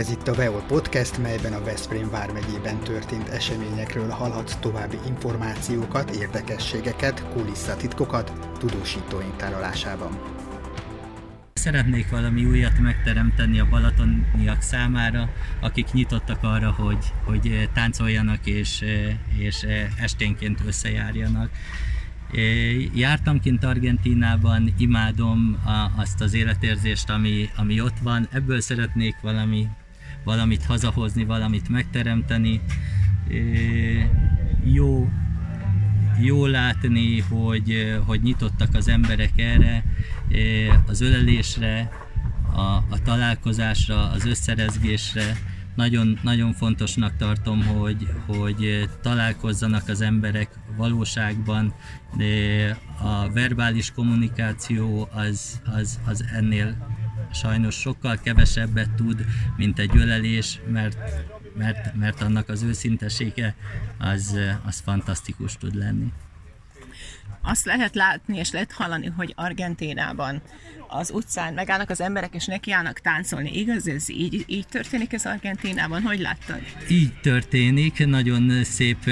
Ez itt a Veol Podcast, melyben a Veszprém vármegyében történt eseményekről hallhatsz további információkat, érdekességeket, kulisszatitkokat tudósítóink tárolásában. Szeretnék valami újat megteremteni a balatoniak számára, akik nyitottak arra, hogy, hogy táncoljanak és, és esténként összejárjanak. Jártam kint Argentínában, imádom azt az életérzést, ami, ami ott van, ebből szeretnék valami, valamit hazahozni, valamit megteremteni. Jó, jó látni, hogy, hogy nyitottak az emberek erre, az ölelésre, a, a találkozásra, az összerezgésre, nagyon, nagyon fontosnak tartom, hogy, hogy találkozzanak az emberek valóságban. De a verbális kommunikáció az, az, az ennél sajnos sokkal kevesebbet tud, mint egy ölelés, mert, mert, mert annak az őszintesége az, az fantasztikus tud lenni. Azt lehet látni és lehet hallani, hogy Argentínában az utcán megállnak az emberek, és nekiállnak táncolni. Igaz ez? Így, így történik ez Argentínában? Hogy láttad? Így történik. Nagyon szép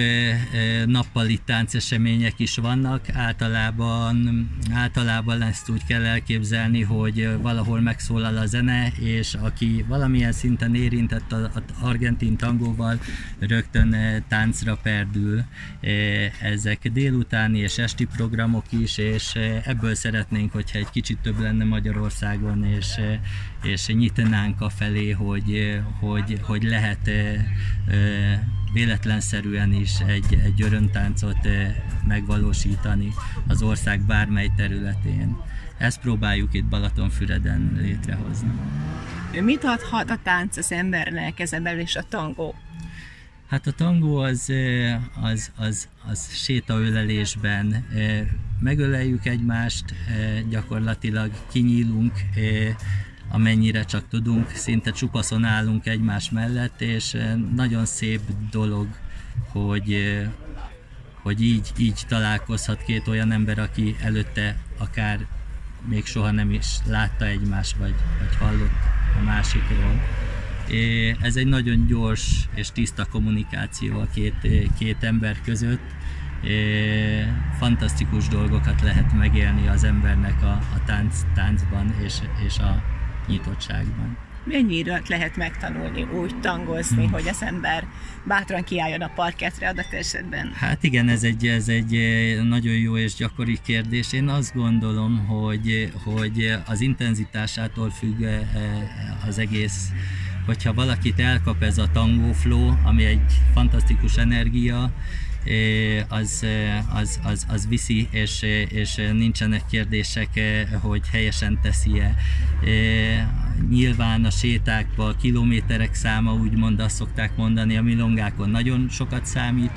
nappali táncesemények is vannak. Általában, általában ezt úgy kell elképzelni, hogy valahol megszólal a zene, és aki valamilyen szinten érintett az argentin tangóval, rögtön táncra perdül. Ezek délutáni és esti programok is, és ebből szeretnénk, hogyha egy kicsit több lenne Magyarországon, és, és nyitnánk a felé, hogy, hogy, hogy lehet véletlenszerűen is egy, egy örömtáncot megvalósítani az ország bármely területén. Ezt próbáljuk itt Balatonfüreden létrehozni. Mit adhat a tánc az embernek ezen belül is a tangó? Hát a tangó az, az, az, az sétaölelésben megöleljük egymást, gyakorlatilag kinyílunk, amennyire csak tudunk, szinte csupaszon állunk egymás mellett, és nagyon szép dolog, hogy, hogy így, így találkozhat két olyan ember, aki előtte akár még soha nem is látta egymást, vagy, vagy hallott a másikról. Ez egy nagyon gyors és tiszta kommunikáció a két, két ember között. Fantasztikus dolgokat lehet megélni az embernek a, a tánc, táncban és, és a nyitottságban. Mennyire lehet megtanulni úgy tangozni, hmm. hogy az ember bátran kiálljon a parketre adat esetben? Hát igen, ez egy, ez egy nagyon jó és gyakori kérdés. Én azt gondolom, hogy, hogy az intenzitásától függ az egész hogyha valakit elkap ez a tango flow, ami egy fantasztikus energia, az, az, az, az viszi, és, és nincsenek kérdések, hogy helyesen teszi-e. Nyilván a sétákban a kilométerek száma, úgymond azt szokták mondani, a milongákon nagyon sokat számít,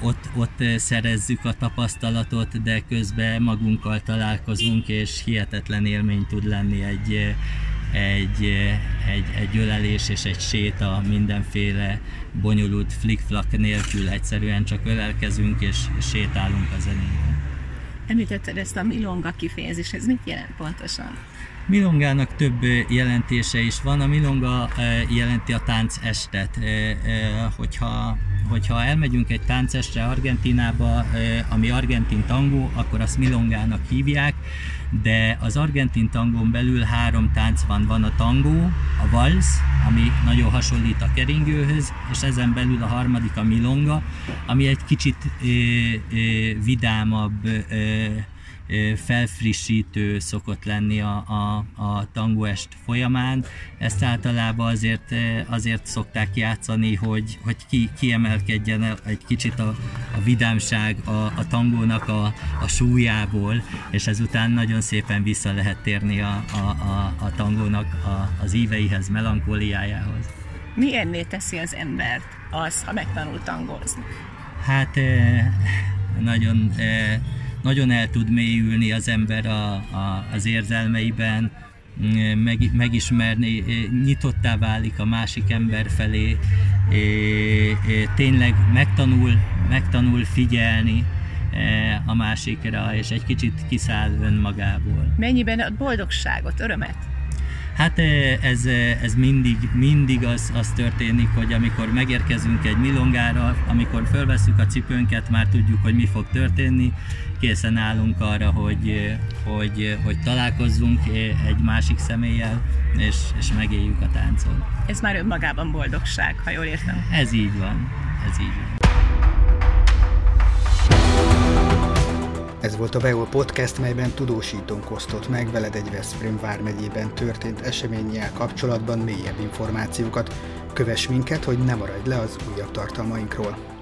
ott, ott szerezzük a tapasztalatot, de közben magunkkal találkozunk, és hihetetlen élmény tud lenni egy, egy, egy, egy ölelés és egy séta mindenféle bonyolult flick-flak nélkül egyszerűen csak ölelkezünk és sétálunk a zenében. Említetted ezt a milonga kifejezést, ez mit jelent pontosan? Milongának több jelentése is van. A milonga jelenti a tánc estet. Hogyha, hogyha elmegyünk egy táncestre Argentinába, ami argentin tangó, akkor azt milongának hívják de az argentin tangón belül három tánc van. Van a tangó, a valsz, ami nagyon hasonlít a keringőhöz, és ezen belül a harmadik a milonga, ami egy kicsit ö, ö, vidámabb, ö, felfrissítő szokott lenni a, a, a tangoest folyamán. Ezt általában azért, azért szokták játszani, hogy, hogy ki, kiemelkedjen egy kicsit a, a vidámság a, a tangónak a, a súlyából, és ezután nagyon szépen vissza lehet térni a, a, a, a tangónak a, az íveihez, melankóliájához. Milyenné teszi az embert az, ha megtanul tangózni? Hát nagyon nagyon el tud mélyülni az ember a, a, az érzelmeiben, meg, megismerni, nyitottá válik a másik ember felé, tényleg megtanul, megtanul figyelni a másikra, és egy kicsit kiszáll önmagából. Mennyiben a boldogságot, örömet? Hát ez, ez mindig, mindig az, az történik, hogy amikor megérkezünk egy milongára, amikor fölveszünk a cipőnket, már tudjuk, hogy mi fog történni, készen állunk arra, hogy, hogy, hogy találkozzunk egy másik személlyel, és, és megéljük a táncot. Ez már önmagában boldogság, ha jól értem. Ez így van, ez így van. Ez volt a Veol Podcast, melyben tudósítónk osztott meg veled egy Veszprém vármegyében történt eseménnyel kapcsolatban mélyebb információkat. Kövess minket, hogy ne maradj le az újabb tartalmainkról.